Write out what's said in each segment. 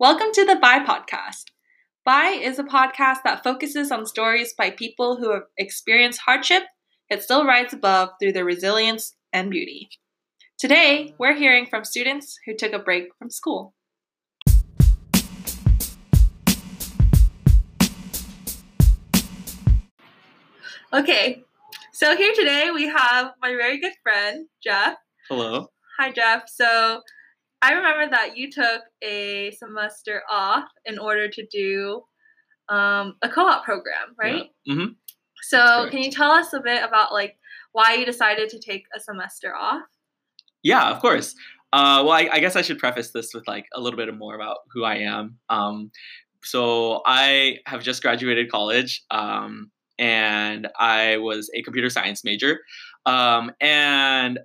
Welcome to the Buy Podcast. Buy is a podcast that focuses on stories by people who have experienced hardship yet still rise above through their resilience and beauty. Today, we're hearing from students who took a break from school. Okay, so here today we have my very good friend, Jeff. Hello. Hi, Jeff. So I remember that you took a semester off in order to do um, a co-op program, right? Yeah. Mm-hmm. So can you tell us a bit about like why you decided to take a semester off? Yeah, of course. Uh, well, I, I guess I should preface this with like a little bit more about who I am. Um, so I have just graduated college, um, and I was a computer science major. Um, and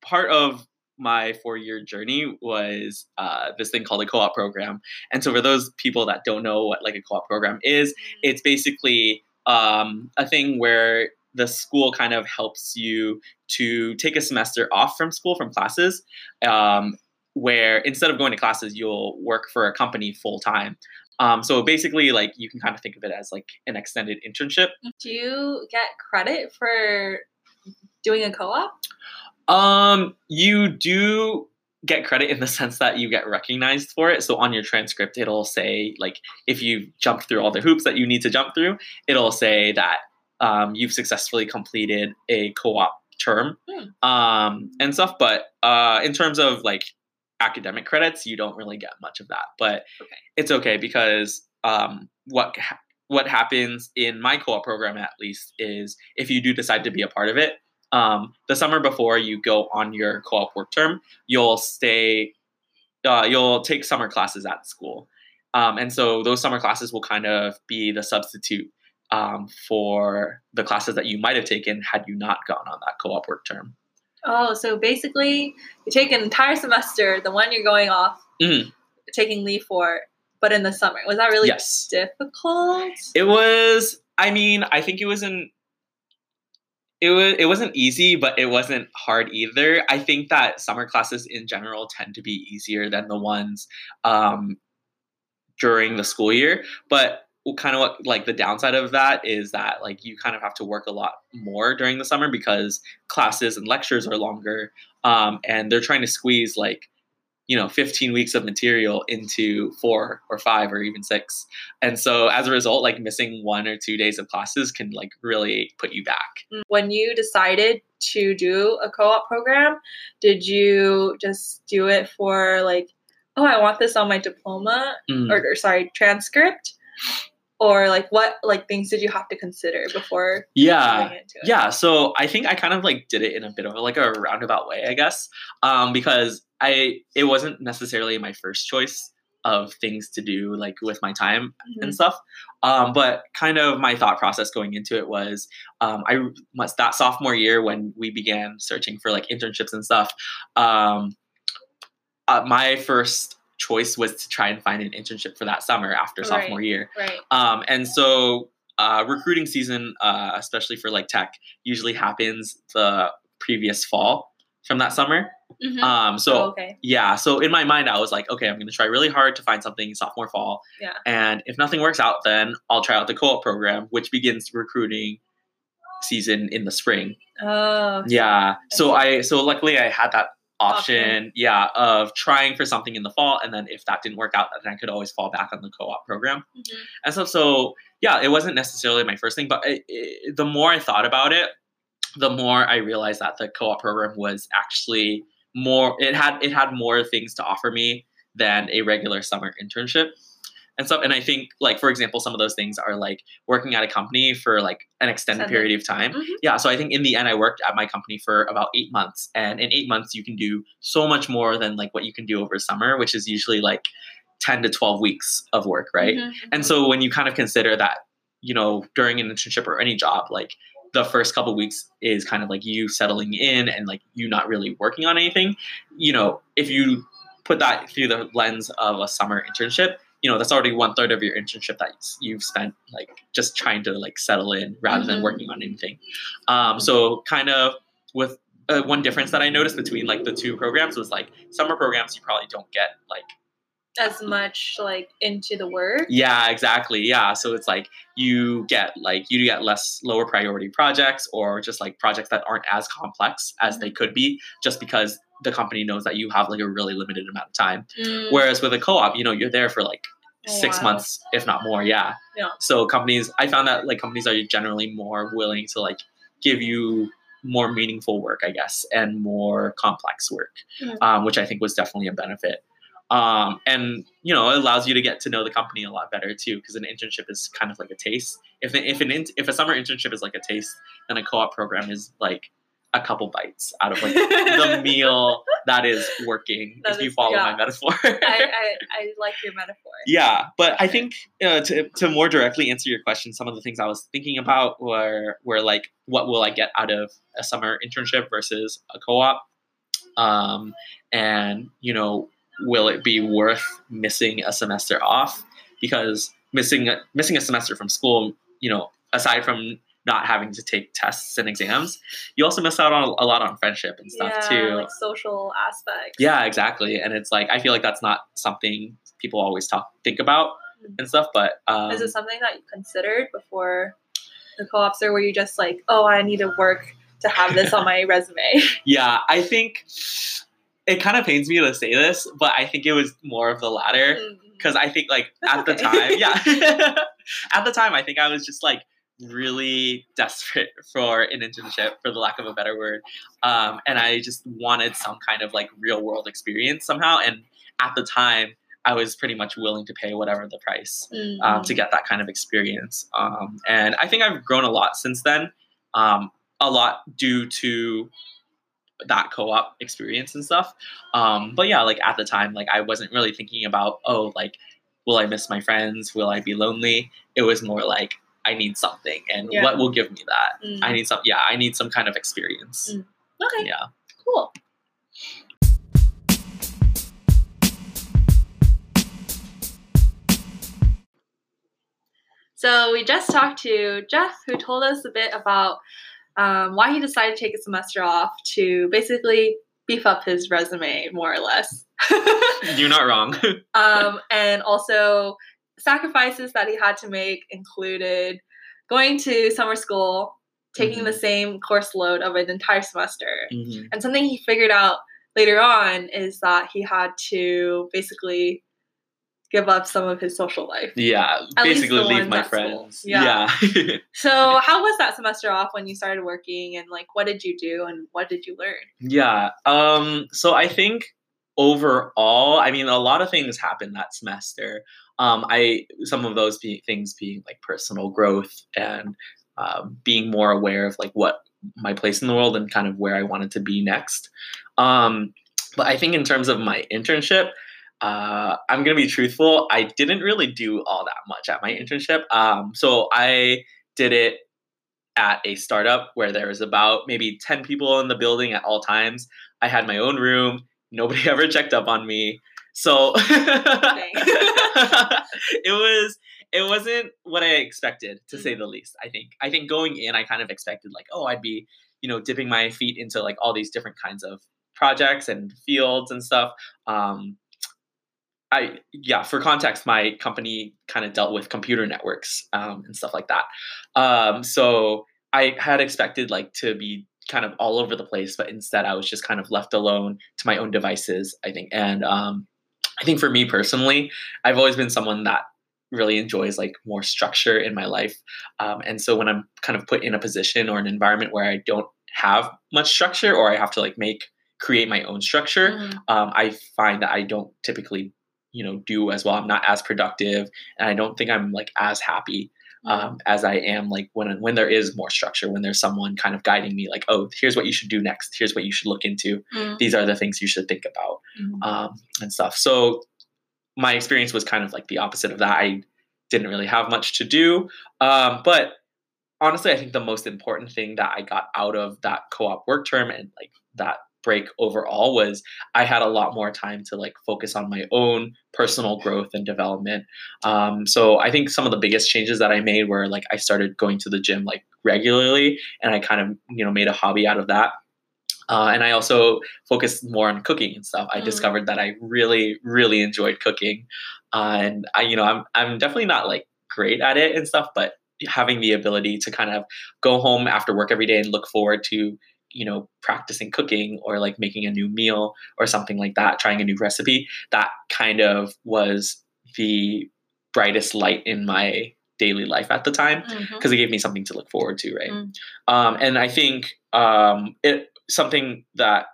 part of my four-year journey was uh, this thing called a co-op program. And so, for those people that don't know what like a co-op program is, it's basically um, a thing where the school kind of helps you to take a semester off from school from classes um, where instead of going to classes you'll work for a company full time um, so basically like you can kind of think of it as like an extended internship Do you get credit for doing a co-op? Um, you do get credit in the sense that you get recognized for it so on your transcript it'll say like if you jumped through all the hoops that you need to jump through it'll say that um, you've successfully completed a co-op term Hmm. um, and stuff but uh, in terms of like academic credits you don't really get much of that but Okay. it's okay because um, what ha- what happens in my co-op program at least is if you do decide to be a part of it um, the summer before you go on your co-op work term you'll stay uh, you'll take summer classes at school um, and so those summer classes will kind of be the substitute um, for the classes that you might have taken had you not gone on that co-op work term Oh, so basically you take an entire semester, the one you're going off, Mhm. taking leave for, but in the summer. Was that really yes difficult? it was i mean i think it wasn't it was it wasn't easy but it wasn't hard either. I think that summer classes in general tend to be easier than the ones um, during the school year. But kind of what like the downside of that is that like you kind of have to work a lot more during the summer because classes and lectures are longer um, and they're trying to squeeze like you know 15 weeks of material into four or five or even six. And so as a result like missing one or two days of classes can like really put you back. When you decided to do a co-op program, did you just do it for like, oh, I want this on my diploma Mm. or, or sorry, transcript? Or like what like things did you have to consider before yeah. yeah. So i think i kind of like did it in a bit of a, like a roundabout way i guess. Um because i it wasn't necessarily my first choice of things to do like with my time Mhm. and stuff um but kind of my thought process going into it was um i must that sophomore year when we began searching for like internships and stuff um uh, my first choice was to try and find an internship for that summer after Right. sophomore year Right. um, and so uh, recruiting season, uh, especially for like tech, usually happens the previous fall from that summer. Mhm. Um, so Oh, okay. yeah, so in my mind, I was like, okay, I'm going to try really hard to find something sophomore fall. Yeah. And if nothing works out, then I'll try out the co-op program, which begins recruiting season in the spring. Oh. Yeah. So. I so luckily I had that option, Option. yeah, of trying for something in the fall, and then if that didn't work out, then I could always fall back on the co-op program. Mhm. And so, so yeah, it wasn't necessarily my first thing, but it, the more I thought about it, the more I realized that the co-op program was actually more. It had it had more things to offer me than a regular summer internship and so And I think, like for example, some of those things are like working at a company for like an extended Extended. period of time. Mhm. Yeah, so I think in the end, I worked at my company for about eight months, and in eight months, you can do so much more than like what you can do over summer, which is usually like ten to twelve weeks of work, right? Mhm. And so when you kind of consider that, you know, during an internship or any job, like the first couple weeks is kind of like you settling in and like you not really working on anything. You know, if you put that through the lens of a summer internship, you know, that's already one third of your internship that you've spent like just trying to like settle in rather than Mhm. working on anything. Um, so kind of with uh, one difference that I noticed between like the two programs was like summer programs you probably don't get like as much like into the work. Yeah, exactly. Yeah, so it's like you get like you get less lower priority projects or just like projects that aren't as complex as they could be just because the company knows that you have like a really limited amount of time. Mm, Whereas with a co-op, you know, you're there for like six wow. months, if not more. Yeah. Yeah. So companies, I found that like companies are generally more willing to like give you more meaningful work, I guess, and more complex work, Mhm. um, which I think was definitely a benefit. Um, and you know, it allows you to get to know the company a lot better too, because an internship is kind of like a taste. If if an in, if a summer internship is like a taste, then a co-op program is like a couple bites out of like the meal that is working. That if you follow yeah. my metaphor. I, I, I like your metaphor. Yeah, but I think uh, to to more directly answer your question, some of the things I was thinking about were were like, what will I get out of a summer internship versus a co-op, um, and you know, will it be worth missing a semester off? Because missing a, missing a semester from school, you know, aside from not having to take tests and exams, you also miss out on a lot on friendship and stuff yeah, too. like social aspects. Yeah, exactly. And it's like I feel like that's not something people always talk think about Mhm. and stuff. But um, Is it something that you considered before the co-ops, or were you just like, oh, I need to work to have this on my resume? yeah, I think it kind of pains me to say this, but I think it was more of the latter because I think like That's at the time, yeah, at the time I think I was just like really desperate for an internship for the lack of a better word um, and i just wanted some kind of like real world experience somehow and at the time i was pretty much willing to pay whatever the price um, Mhm. to get that kind of experience. Um, and I think I've grown a lot since then, um, a lot due to that co-op experience and stuff. Um, but yeah, like at the time, like I wasn't really thinking about, oh, like, will I miss my friends? Will I be lonely? It was more like, I need something, and Yeah. what will give me that? Mm. I need some, yeah, I need some kind of experience. Mm. Okay, Yeah. cool. So we just talked to Jeff, who told us a bit about um, why he decided to take a semester off to basically beef up his resume, more or less. You're not wrong. um, and also sacrifices that he had to make included going to summer school, taking Mhm. the same course load of an entire semester. Mhm. And something he figured out later on is that he had to basically give up some of his social life. Yeah, At basically leave my friends. Yeah. yeah. So, how was that semester off when you started working and like what did you do and what did you learn? Yeah. Um, so I think overall, I mean, a lot of things happened that semester. Um, I some of those be, things being like personal growth and um, being more aware of like what my place in the world and kind of where I wanted to be next. Um, but I think in terms of my internship, uh, I'm gonna be truthful. I didn't really do all that much at my internship. Um, so I did it at a startup where there was about maybe 10 people in the building at all times. I had my own room. Nobody ever checked up on me. So it was it wasn't what I expected to say the least. I think. I think going in I kind of expected like, oh, I'd be, you know, dipping my feet into like all these different kinds of projects and fields and stuff. Um I yeah, for context, my company kind of dealt with computer networks um, and stuff like that. Um, so I had expected like to be kind of all over the place, but instead I was just kind of left alone to my own devices. I think, and um, I think for me personally, I've always been someone that really enjoys like more structure in my life, um, and so when I'm kind of put in a position or an environment where I don't have much structure or I have to like make create my own structure, Mhm. um, I find that I don't typically, you know, do as well. I'm not as productive, and I don't think I'm like as happy um, as I am like when when there is more structure, when there's someone kind of guiding me, like, oh, here's what you should do next. Here's what you should look into. Mhm. These are the things you should think about Mhm. um, and stuff. So my experience was kind of like the opposite of that. I didn't really have much to do, um, but honestly, I think the most important thing that I got out of that co-op work term and like that break overall was I had a lot more time to like focus on my own personal growth and development. Um, so I think some of the biggest changes that I made were like I started going to the gym like regularly, and I kind of you know made a hobby out of that. Uh, and I also focused more on cooking and stuff. I Mm. discovered that I really, really enjoyed cooking, uh, and I, you know, I'm I'm definitely not like great at it and stuff, but having the ability to kind of go home after work every day and look forward to you know practicing cooking or like making a new meal or something like that trying a new recipe that kind of was the brightest light in my daily life at the time because it gave me something to look forward to right Mm. um, and i think um, it something that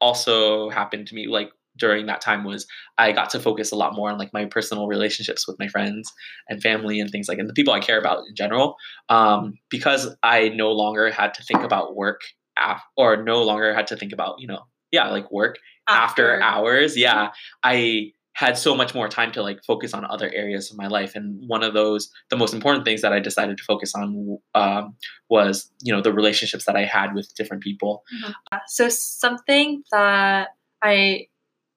also happened to me like during that time was i got to focus a lot more on like my personal relationships with my friends and family and things like and the people i care about in general um, because i no longer had to think about work af- or no longer had to think about you know yeah like work after, hours yeah i had so much more time to like focus on other areas of my life and one of those the most important things that i decided to focus on um, was you know the relationships that i had with different people So something that I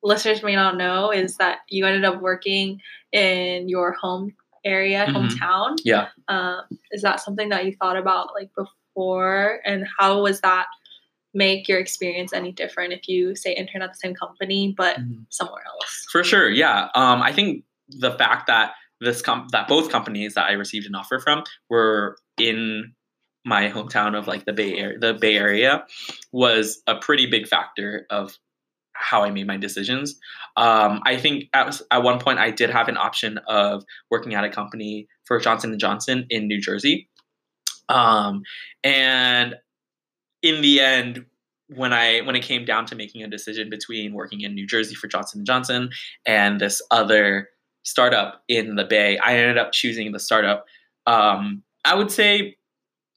listeners may not know is that you ended up working in your home area, Mhm. hometown. Yeah. Um, is that something that you thought about like before, and how was that make your experience any different if you say intern at the same company but somewhere else? for sure yeah. Um, i think the fact that this com- that both companies that i received an offer from were in my hometown of like the bay area the bay area was a pretty big factor of how i made my decisions. Um, i think at, at one point i did have an option of working at a company for johnson & johnson in new jersey um, and in the end when i when it came down to making a decision between working in new jersey for johnson & johnson and this other startup in the bay i ended up choosing the startup. Um, i would say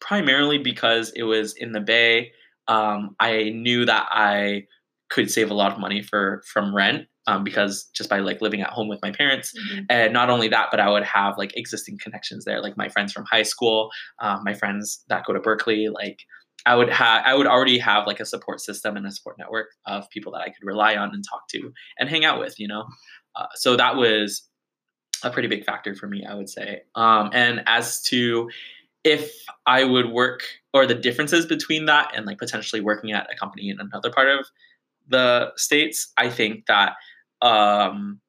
primarily because it was in the bay um, i knew that i could save a lot of money for from rent um, because just by like living at home with my parents. And not only that but i would have like existing connections there like my friends from high school uh, my friends that go to berkeley like i would have i would already have like a support system and a support network of people that i could rely on and talk to and hang out with you know? Uh, so that was a pretty big factor for me i would say. Um, and as to if i would work or the differences between that and like potentially working at a company in another part of the states i think that um,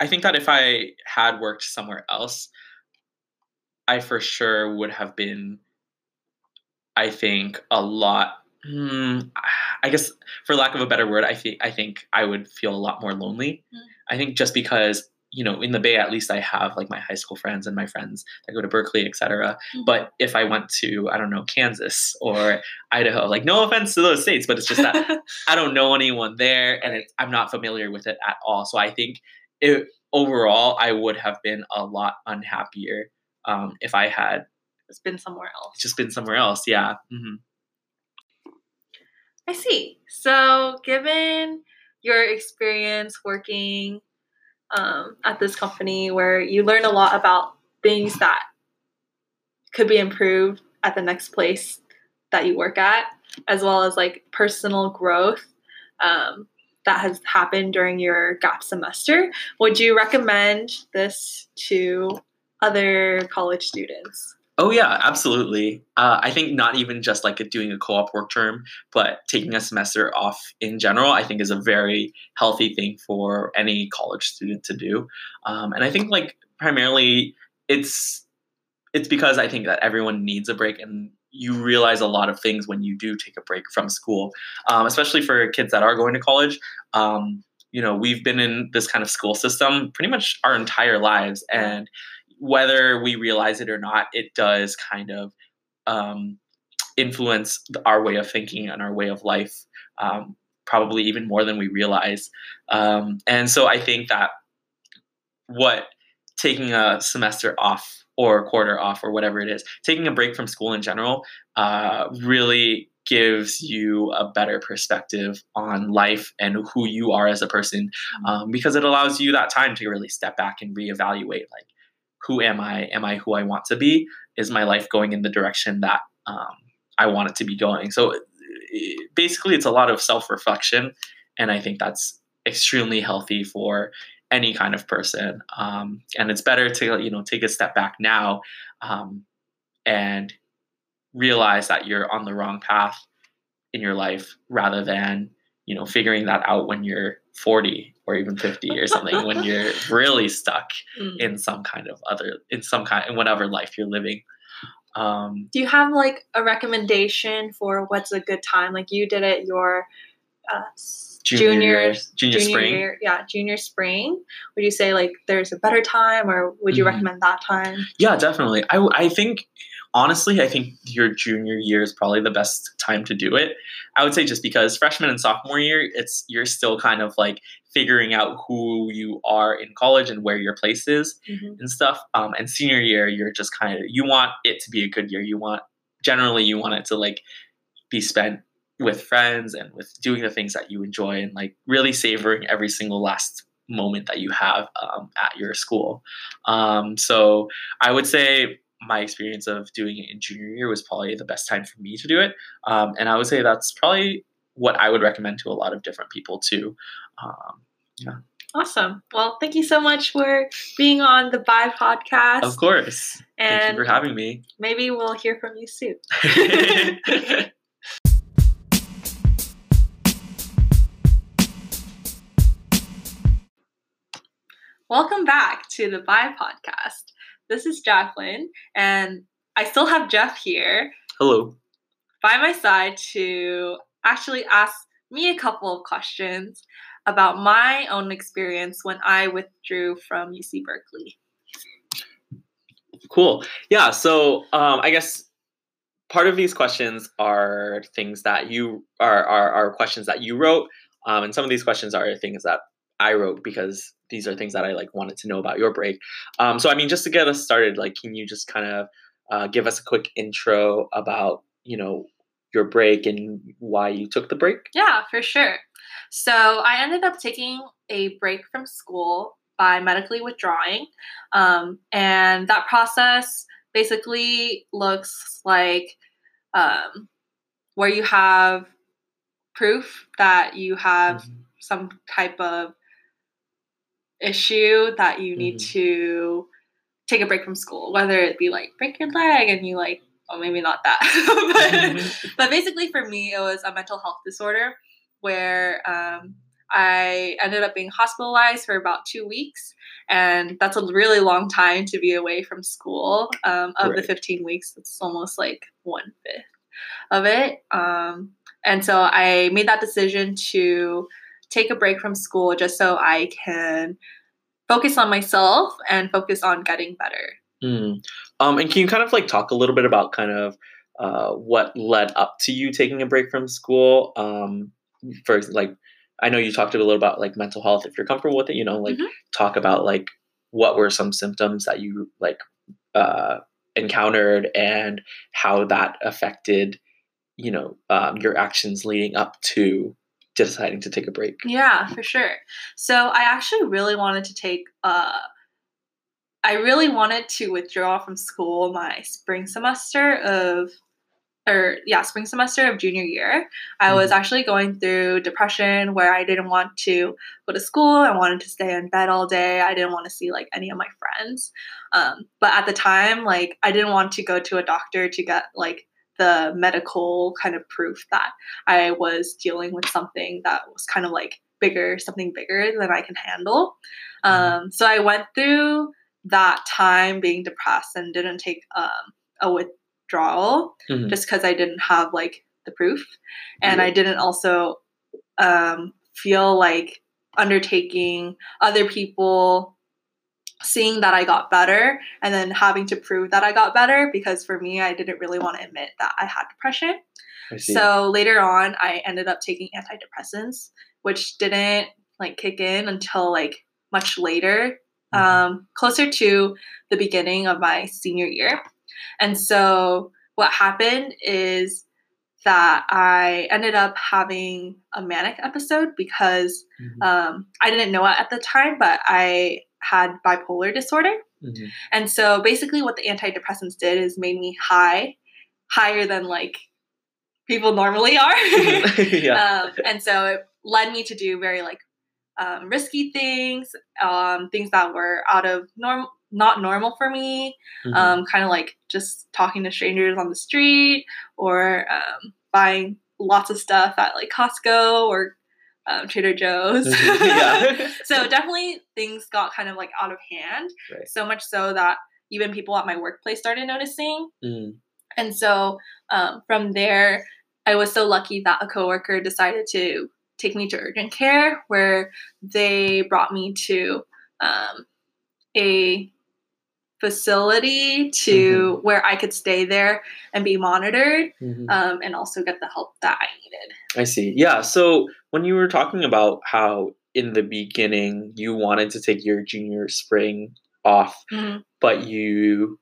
I think that if I had worked somewhere else, I for sure would have been, I think, a lot. Hmm, I guess, for lack of a better word, I think I think I would feel a lot more lonely. Mm. I think just because you know, in the Bay, at least I have like my high school friends and my friends that go to Berkeley, etc. Mhm. But if I went to, I don't know, Kansas or Idaho, like no offense to those states, but it's just that I don't know anyone there, and it, I'm not familiar with it at all. So I think it, overall, I would have been a lot unhappier um, if I had it's been somewhere else. just been somewhere else. Yeah. hmm I see. So, given your experience working um, at this company where you learn a lot about things that could be improved at the next place that you work at, as well as like personal growth um, that has happened during your gap semester, would you recommend this to other college students? Oh yeah, absolutely. Uh, I think not even just like doing a co-op work term, but taking a semester off in general, I think is a very healthy thing for any college student to do. Um, and I think like primarily it's it's because I think that everyone needs a break, and you realize a lot of things when you do take a break from school, um, especially for kids that are going to college. Um, you know, we've been in this kind of school system pretty much our entire lives, and whether we realize it or not, it does kind of um, influence our way of thinking and our way of life, um, probably even more than we realize. Um, and so I think that what taking a semester off or a quarter off or whatever it is, taking a break from school in general, uh, really gives you a better perspective on life and who you are as a person um, because it allows you that time to really step back and reevaluate like who am I? Am I who I want to be? Is my life going in the direction that um, I want it to be going? So basically, it's a lot of self reflection, and I think that's extremely healthy for any kind of person. Um, and it's better to you know take a step back now um, and realize that you're on the wrong path in your life rather than you know figuring that out when you're 40 or even 50 or something when you're really stuck Mm. in some kind of other in some kind in whatever life you're living um Do you have like a recommendation for what's a good time? Like you did it your uh, junior junior junior, spring year, yeah, junior spring. Would you say like there's a better time, or would you Mhm. recommend that time? Yeah, definitely. I, I think, honestly, I think your junior year is probably the best time to do it. I would say just because freshman and sophomore year, it's you're still kind of like figuring out who you are in college and where your place is and stuff. Um, and senior year, you're just kind of you want it to be a good year. You want generally you want it to like be spent with friends and with doing the things that you enjoy and like really savoring every single last moment that you have um, at your school. Um, so I would say my experience of doing it in junior year was probably the best time for me to do it. Um, and I would say that's probably what I would recommend to a lot of different people too. Um, Awesome. Well, thank you so much for being on the Bye podcast. of course. Thank And you for having me. maybe we'll hear from you soon. Welcome back to the Bye podcast. This is Jacqueline, and I still have Jeff here Hello. by my side to actually ask me a couple of questions about my own experience when I withdrew from UC Berkeley. Cool. Yeah. So um, I guess part of these questions are things that you are are, are questions that you wrote, um, and some of these questions are things that I wrote because these are things that I like wanted to know about your break. Um, so I mean, just to get us started, like, can you just kind of uh, give us a quick intro about you know your break and why you took the break? Yeah, for sure. So I ended up taking a break from school by medically withdrawing. Um, and that process basically looks like um, where you have proof that you have some type of issue that you need Mhm. to take a break from school, whether it be like break your leg and you like, well, maybe not that. but, but basically, for me, it was a mental health disorder where um, I ended up being hospitalized for about two weeks. And that's a really long time to be away from school. Um, of the 15 weeks, it's almost like one fifth of it. Um, and so I made that decision to take a break from school just so I can focus on myself and focus on getting better. Mm. Um, and can you kind of like talk a little bit about kind of uh, what led up to you taking a break from school? Um, for ex- like, I know you talked a little about like mental health. If you're comfortable with it, you know, like Mhm. talk about like what were some symptoms that you like uh, encountered and how that affected, you know, um, your actions leading up to deciding to take a break. Yeah, for sure. So I actually really wanted to take uh I really wanted to withdraw from school my spring semester of or yeah, spring semester of junior year. I was actually going through depression where I didn't want to go to school. I wanted to stay in bed all day. I didn't want to see like any of my friends. Um, but at the time, like I didn't want to go to a doctor to get like the medical kind of proof that I was dealing with something that was kind of like bigger, something bigger than I can handle. Um, so I went through that time being depressed and didn't take um, a withdrawal Mhm. just because I didn't have like the proof. And I didn't also um, feel like undertaking other people seeing that I got better and then having to prove that I got better because for me, I didn't really want to admit that I had depression. I. So later on, I ended up taking antidepressants, which didn't like kick in until like much later, Mhm. um, closer to the beginning of my senior year. And so what happened is that I ended up having a manic episode because Mhm. um, I didn't know it at the time, but I had bipolar disorder. Mhm. And so basically, what the antidepressants did is made me high, higher than like people normally are. yeah. um, and so it led me to do very like um, risky things, um, things that were out of norm, not normal for me. Mhm. Um, kind of like just talking to strangers on the street or um, buying lots of stuff at like Costco or um, Trader Joe's. So definitely things got kind of like out of hand. Right. So much so that even people at my workplace started noticing. Mm, And so um, from there, I was so lucky that a coworker decided to take me to urgent care, where they brought me to um, a facility to where I could stay there and be monitored mhm. um, and also get the help that I needed. I see. Yeah. So when you were talking about how in the beginning you wanted to take your junior spring off, but you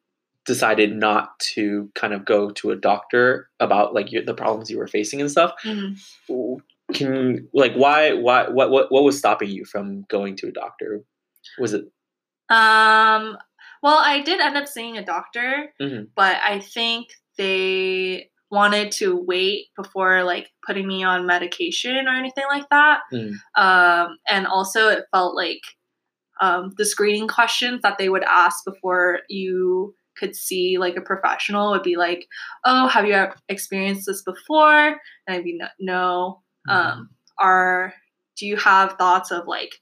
decided not to kind of go to a doctor about like your, the problems you were facing and stuff. Mhm. Can like why why what what what was stopping you from going to a doctor? Was it Um, well, I did end up seeing a doctor, Mhm. but I think they wanted to wait before like putting me on medication or anything like that. Mm. Um, and also it felt like um, the screening questions that they would ask before you could see like a professional would be like, "Oh, have you experienced this before?" And I'd be no. no. Um, are do you have thoughts of like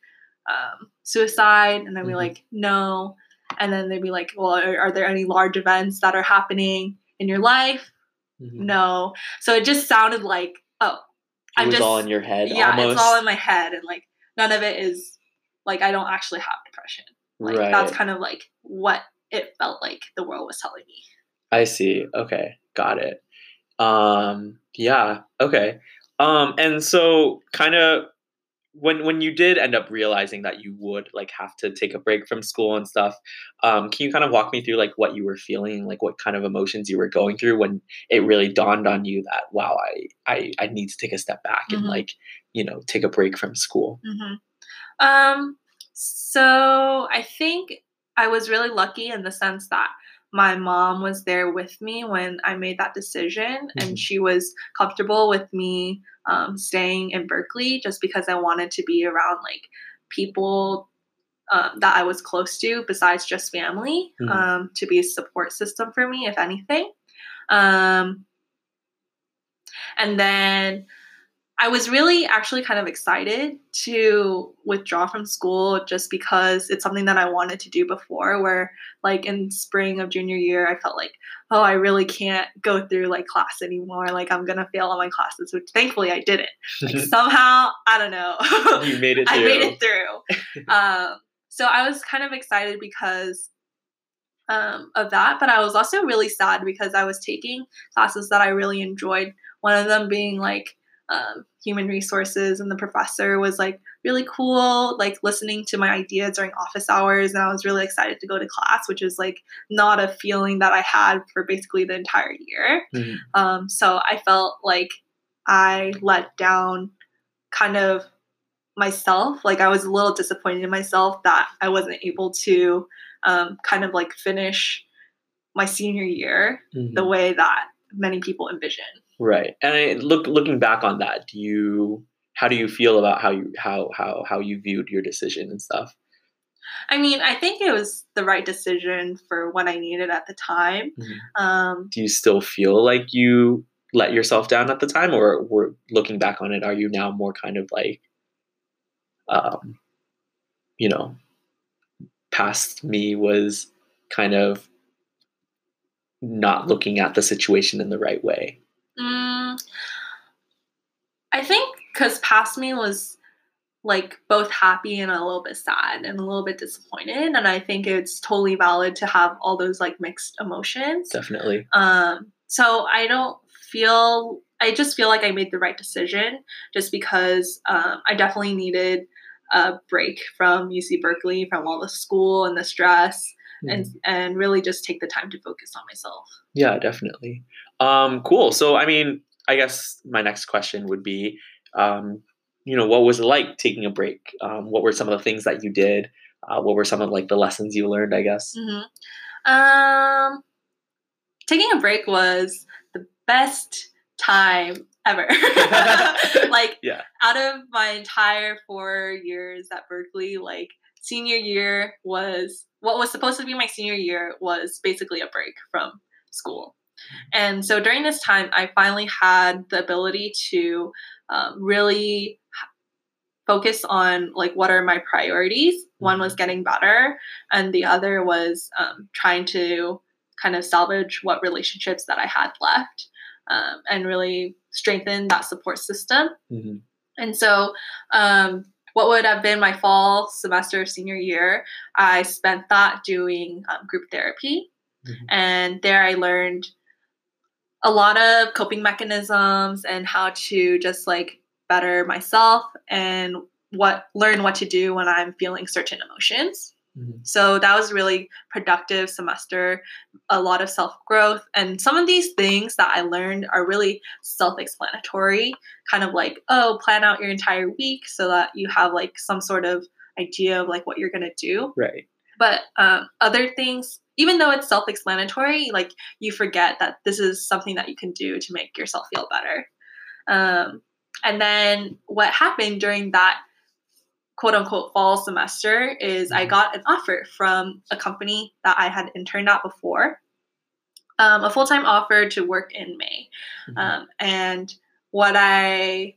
um, suicide? And I'd be Mhm. like, no. And then they'd be like, well, are, are there any large events that are happening in your life? Mhm. No. So it just sounded like, oh, It I'm was just all in your head. yeah, almost. it's all in my head, and like none of it is like I don't actually have depression. Like right. that's kind of like what it felt like the world was telling me. I see. Okay, got it. Um, yeah. Okay. Um, and so kind of when when you did end up realizing that you would like have to take a break from school and stuff, um, can you kind of walk me through like what you were feeling, like what kind of emotions you were going through when it really dawned on you that wow, I I, I need to take a step back and Mhm. like you know take a break from school. hmm Um, so I think I was really lucky in the sense that my mom was there with me when I made that decision, Mhm. and she was comfortable with me um, staying in Berkeley just because I wanted to be around like people um, that I was close to besides just family Mhm. um, to be a support system for me, if anything. Um, and then I was really actually kind of excited to withdraw from school just because it's something that I wanted to do before. Where, like, in spring of junior year, I felt like, oh, I really can't go through like class anymore. Like, I'm gonna fail all my classes, which thankfully I didn't. Like, somehow, I don't know. you made it through. I made it through. um, so I was kind of excited because um, of that, but I was also really sad because I was taking classes that I really enjoyed. One of them being like um, human resources, and the professor was like really cool, like listening to my ideas during office hours, and I was really excited to go to class, which is like not a feeling that I had for basically the entire year. Mhm. Um, so I felt like I let down kind of myself. Like I was a little disappointed in myself that I wasn't able to um, kind of like finish my senior year Mhm. the way that many people envision. Right. And I, look looking back on that, do you how do you feel about how you how how how you viewed your decision and stuff? I mean, I think it was the right decision for what I needed at the time. Mhm. Um, Do you still feel like you let yourself down at the time or we're looking back on it, are you now more kind of like um you know past me was kind of not looking at the situation in the right way? Mm, I think because past me was like both happy and a little bit sad and a little bit disappointed, and I think it's totally valid to have all those like mixed emotions. Definitely. Um, so I don't feel. I just feel like I made the right decision, just because um, I definitely needed a break from UC Berkeley, from all the school and the stress, and and really just take the time to focus on myself. Yeah, definitely. Um, cool. So, I mean, I guess my next question would be, um, you know, what was it like taking a break? Um, what were some of the things that you did? Uh, what were some of like the lessons you learned? I guess. hmm Um, taking a break was the best time ever. like Yeah. out of my entire four years at Berkeley, like senior year was what was supposed to be my senior year was basically a break from school. And so during this time, I finally had the ability to um, really focus on like what are my priorities. One was getting better, and the other was um, trying to kind of salvage what relationships that I had left um, and really strengthen that support system. Mm-hmm. And so, um, what would have been my fall semester of senior year, I spent that doing um, group therapy. Mhm. And there I learned a lot of coping mechanisms and how to just like better myself and what learn what to do when I'm feeling certain emotions. Mhm. So that was really productive semester, a lot of self-growth and some of these things that I learned are really self-explanatory, kind of like, oh, plan out your entire week so that you have like some sort of idea of like what you're going to do. Right. But um, other things, even though it's self-explanatory, like you forget that this is something that you can do to make yourself feel better. Um, and then what happened during that quote unquote fall semester is I got an offer from a company that I had interned at before, um, a full time offer to work in May. Mhm. Um, and what I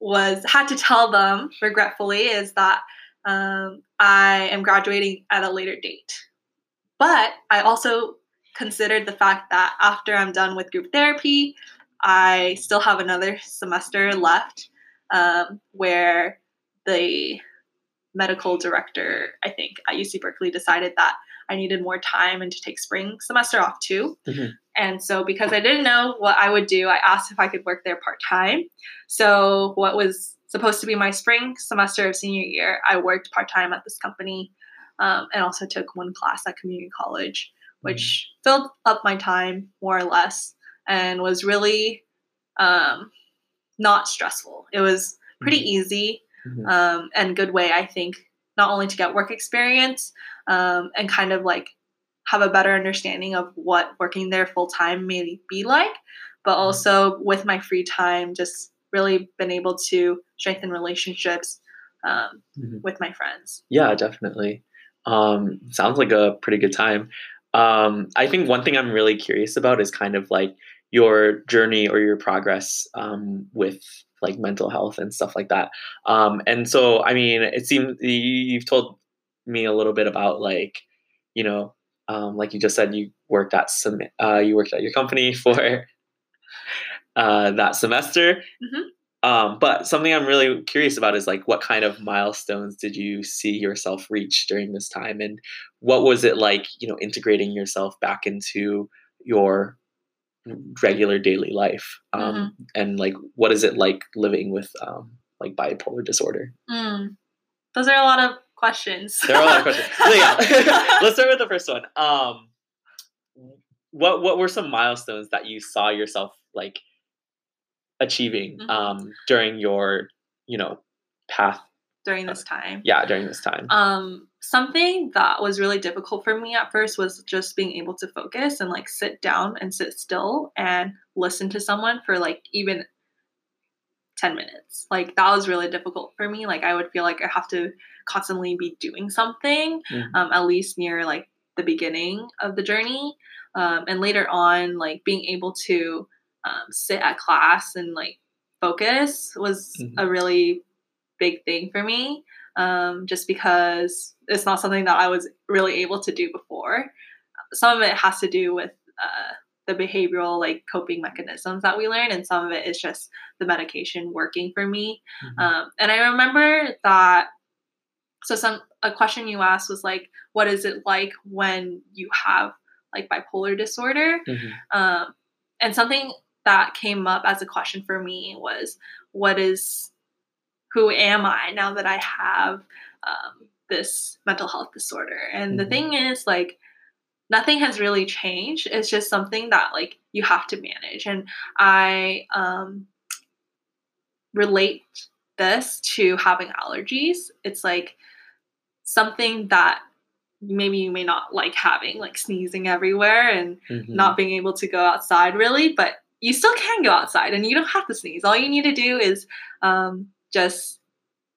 was had to tell them regretfully is that um, I am graduating at a later date. But I also considered the fact that after I'm done with group therapy, I still have another semester left um, where the medical director, I think, at UC Berkeley decided that I needed more time and to take spring semester off too. Mhm. And so, because I didn't know what I would do, I asked if I could work there part time. So, what was supposed to be my spring semester of senior year, I worked part time at this company um, and also took one class at community college, which filled up my time more or less and was really um, not stressful. It was pretty easy Mhm. um, and good way, I think, not only to get work experience um, and kind of like have a better understanding of what working there full time may be like, but also with my free time, just really been able to strengthen relationships um, Mhm. with my friends. Yeah, definitely. Um, sounds like a pretty good time. Um, I think one thing I'm really curious about is kind of like your journey or your progress um, with like mental health and stuff like that. Um, and so, I mean, it seems you- you've told me a little bit about like, you know, um, like you just said, you worked at some, uh, you worked at your company for uh, that semester. Mhm. Um, but something I'm really curious about is like what kind of milestones did you see yourself reach during this time, and what was it like, you know, integrating yourself back into your regular daily life, um, and like what is it like living with um, like bipolar disorder? Mm. Those are a lot of questions. There are a lot of questions. So, yeah. Let's start with the first one. Um, what what were some milestones that you saw yourself like achieving Mhm. um, during your you know path? during this time. Yeah, during this time. Um, something that was really difficult for me at first was just being able to focus and like sit down and sit still and listen to someone for like even 10 minutes. Like that was really difficult for me. Like I would feel like I have to constantly be doing something, Mhm. um, at least near like the beginning of the journey. Um, and later on, like being able to um, sit at class and like focus was Mhm. a really big thing for me um, just because it's not something that I was really able to do before. Some of it has to do with uh, the behavioral like coping mechanisms that we learn, and some of it is just the medication working for me. Mhm. Um, and I remember that. So some a question you asked was like, "What is it like when you have like bipolar disorder?" Mhm. Um, and something that came up as a question for me was, "What is who am I now that I have um, this mental health disorder? And the Mhm. thing is, like, nothing has really changed. It's just something that like you have to manage. And I um, relate this to having allergies. It's like something that maybe you may not like having, like sneezing everywhere and Mhm. not being able to go outside really, but you still can go outside and you don't have to sneeze. All you need to do is um, just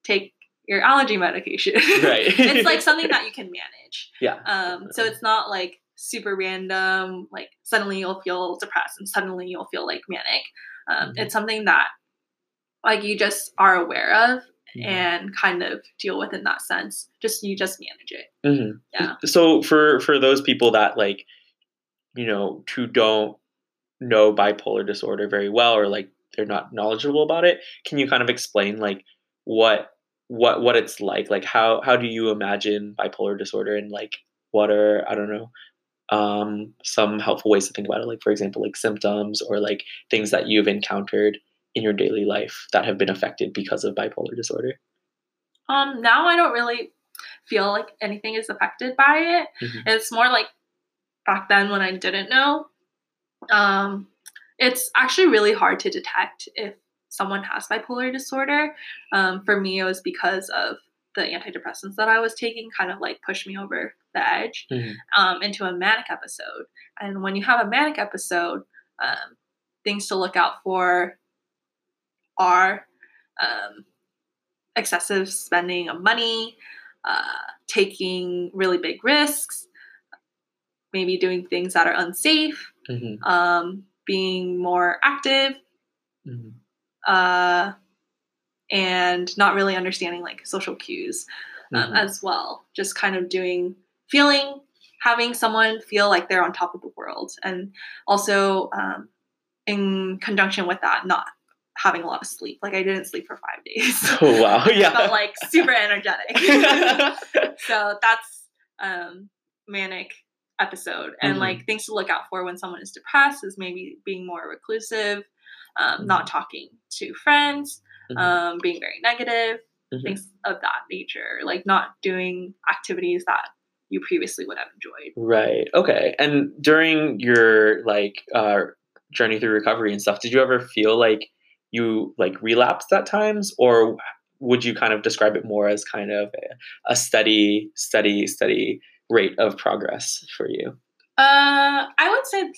take your allergy medication. Right. it's like something that you can manage. yeah. Um, so it's not like super random, like suddenly you'll feel depressed and suddenly you'll feel like manic. Um, Mhm. It's something that like you just are aware of Mhm. and kind of deal with in that sense. Just you just manage it. hmm Yeah. So for for those people that like, you know, who don't know bipolar disorder very well or like they're not knowledgeable about it, can you kind of explain like what what what it's like? Like how how do you imagine bipolar disorder and like what are I don't know um some helpful ways to think about it like for example like symptoms or like things that you've encountered in your daily life that have been affected because of bipolar disorder Um, now I don't really feel like anything is affected by it. Mhm. It's more like back then when I didn't know. Um, it's actually really hard to detect if someone has bipolar disorder. Um, for me, it was because of the antidepressants that I was taking, kind of like pushed me over the edge Mhm. um, into a manic episode. And when you have a manic episode, um, things to look out for are um, excessive spending of money, uh, taking really big risks, maybe doing things that are unsafe, Mhm. um, being more active, Mhm. uh, and not really understanding like social cues um, as well. Just kind of doing, feeling, having someone feel like they're on top of the world, and also um, in conjunction with that, not having a lot of sleep. Like I didn't sleep for five days. oh wow I yeah felt like super energetic. so that's um, manic episode, and Mhm. like things to look out for when someone is depressed is maybe being more reclusive, um, not talking to friends, Mhm. um, being very negative, Mhm. things of that nature, like not doing activities that you previously would have enjoyed. Right. Okay. And during your like uh journey through recovery and stuff, did you ever feel like you like relapsed at times or would you kind of describe it more as kind of a, a steady, steady, steady rate of progress for you? Uh, I would say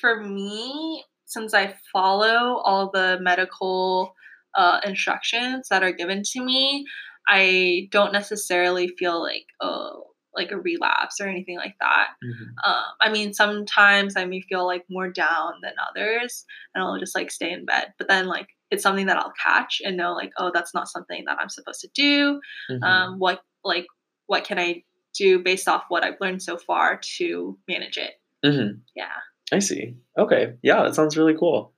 for me, since I follow all the medical uh, instructions that are given to me, I don't necessarily feel like oh like a relapse or anything like that. Um, I mean, sometimes I may feel like more down than others, and I'll just like stay in bed. But then like it's something that I'll catch and know like oh that's not something that I'm supposed to do. Mhm. Um, what like what can I do based off what I've learned so far to manage it? Mhm. Yeah. I see. Okay. Yeah, that sounds really cool.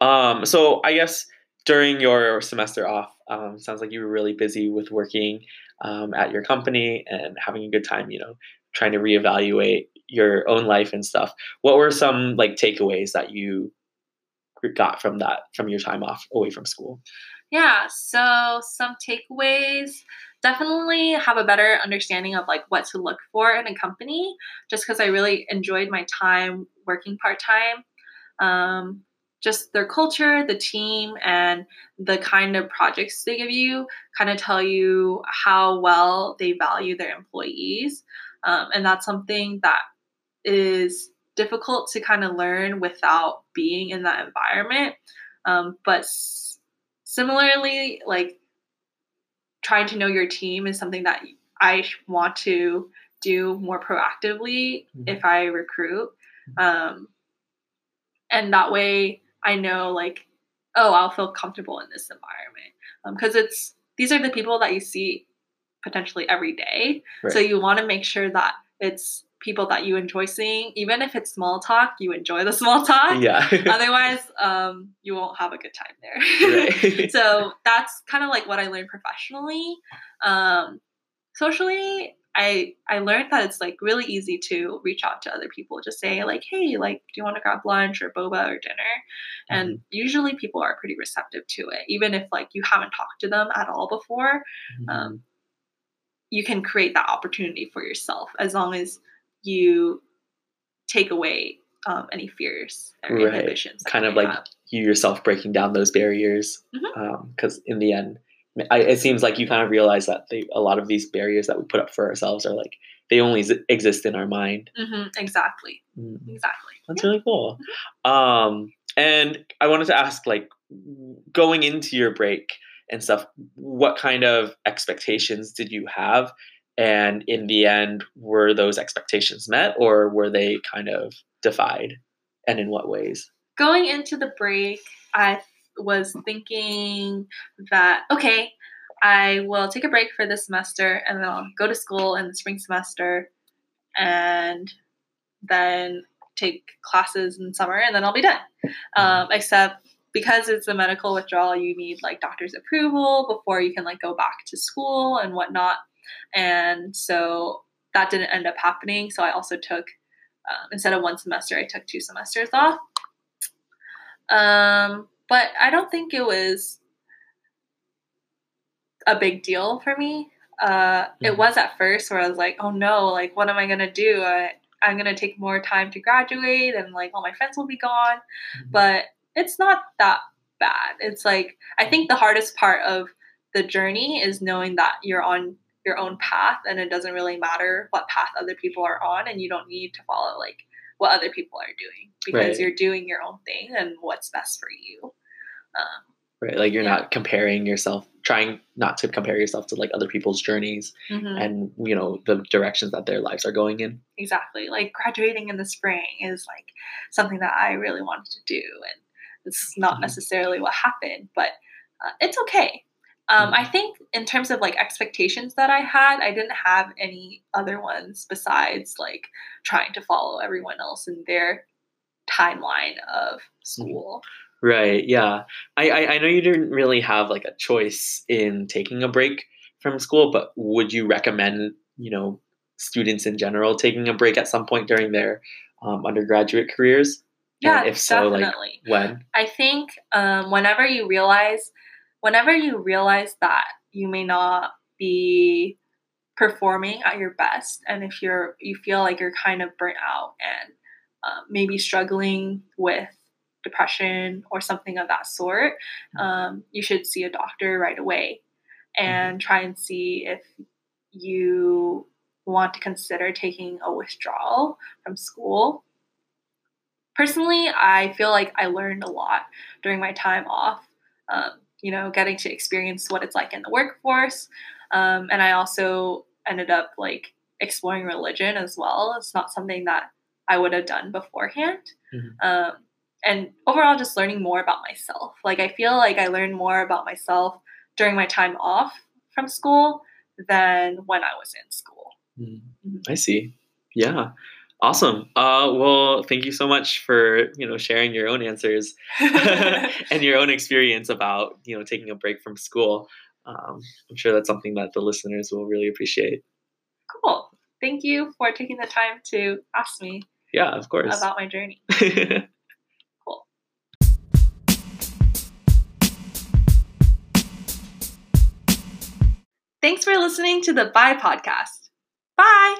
Um, so I guess during your semester off, um, sounds like you were really busy with working um, at your company and having a good time. You know, trying to reevaluate your own life and stuff. What were some like takeaways that you got from that from your time off away from school? Yeah, so some takeaways definitely have a better understanding of like what to look for in a company just because I really enjoyed my time working part-time. Um, just their culture, the team, and the kind of projects they give you kind of tell you how well they value their employees. Um, and that's something that is difficult to kind of learn without being in that environment. Um, but similarly, like trying to know your team is something that I want to do more proactively Mhm. if I recruit. Um, and that way I know like, oh, I'll feel comfortable in this environment. Because it's these are the people that you see potentially every day. So you want to make sure that it's people that you enjoy seeing. Even if it's small talk, you enjoy the small talk. Yeah. Otherwise, um, you won't have a good time there. right. so that's kind of like what I learned professionally. Um, socially, I I learned that it's like really easy to reach out to other people, just say like, hey, like, do you want to grab lunch or boba or dinner? And usually people are pretty receptive to it, even if like you haven't talked to them at all before. Um, you can create that opportunity for yourself as long as you take away um, any fears or Right. inhibitions. kind of like you yourself breaking down those barriers because in the end I, it seems like you kind of realize that they, a lot of these barriers that we put up for ourselves are like they only exist in our mind. Mhm, exactly, Mm, exactly. that's really cool. Um, and i wanted to ask like going into your break and stuff what kind of expectations did you have And in the end, were those expectations met or were they kind of defied? And in what ways? Going into the break, I was thinking that, okay, I will take a break for this semester and then I'll go to school in the spring semester and then take classes in summer and then I'll be done. Um, except because it's a medical withdrawal, you need like doctor's approval before you can like go back to school and whatnot. And so that didn't end up happening. So I also took, um, instead of one semester, I took two semesters off. Um, but I don't think it was a big deal for me. Uh, it Mhm. was at first where I was like, oh no, like, what am I going to do? I, I'm going to take more time to graduate and like all my friends will be gone. But it's not that bad. It's like, I think the hardest part of the journey is knowing that you're on your own path and it doesn't really matter what path other people are on and you don't need to follow like what other people are doing because Right. you're doing your own thing and what's best for you. Um, Right. Like you're Yeah. not comparing yourself, trying not to compare yourself to like other people's journeys mhm. and, you know, the directions that their lives are going in. exactly like graduating in the spring is like something that i really wanted to do and it's not Mhm. necessarily what happened but uh, it's okay um, i think in terms of like expectations that i had i didn't have any other ones besides like trying to follow everyone else in their timeline of school Right. Yeah. I, I, I know you didn't really have like a choice in taking a break from school, but would you recommend, you know, students in general taking a break at some point during their um, undergraduate careers? yeah And if so, like definitely when? I think um, whenever you realize, whenever you realize that you may not be performing at your best, and if you're you feel like you're kind of burnt out and um, maybe struggling with depression or something of that sort, um, you should see a doctor right away and try and see if you want to consider taking a withdrawal from school personally, I feel like I learned a lot during my time off. Um, you know, getting to experience what it's like in the workforce, um, and I also ended up like exploring religion as well. It's not something that I would have done beforehand. Mhm. Um, and overall, just learning more about myself. Like I feel like I learned more about myself during my time off from school than when I was in school. Mm, Mhm. I see. Yeah. Awesome. Uh, well, thank you so much for you know sharing your own answers and your own experience about you know taking a break from school. Um, I'm sure that's something that the listeners will really appreciate. cool. Thank you for taking the time to ask me Yeah, of course. about my journey. Cool. Thanks for listening to the Bye podcast. Bye.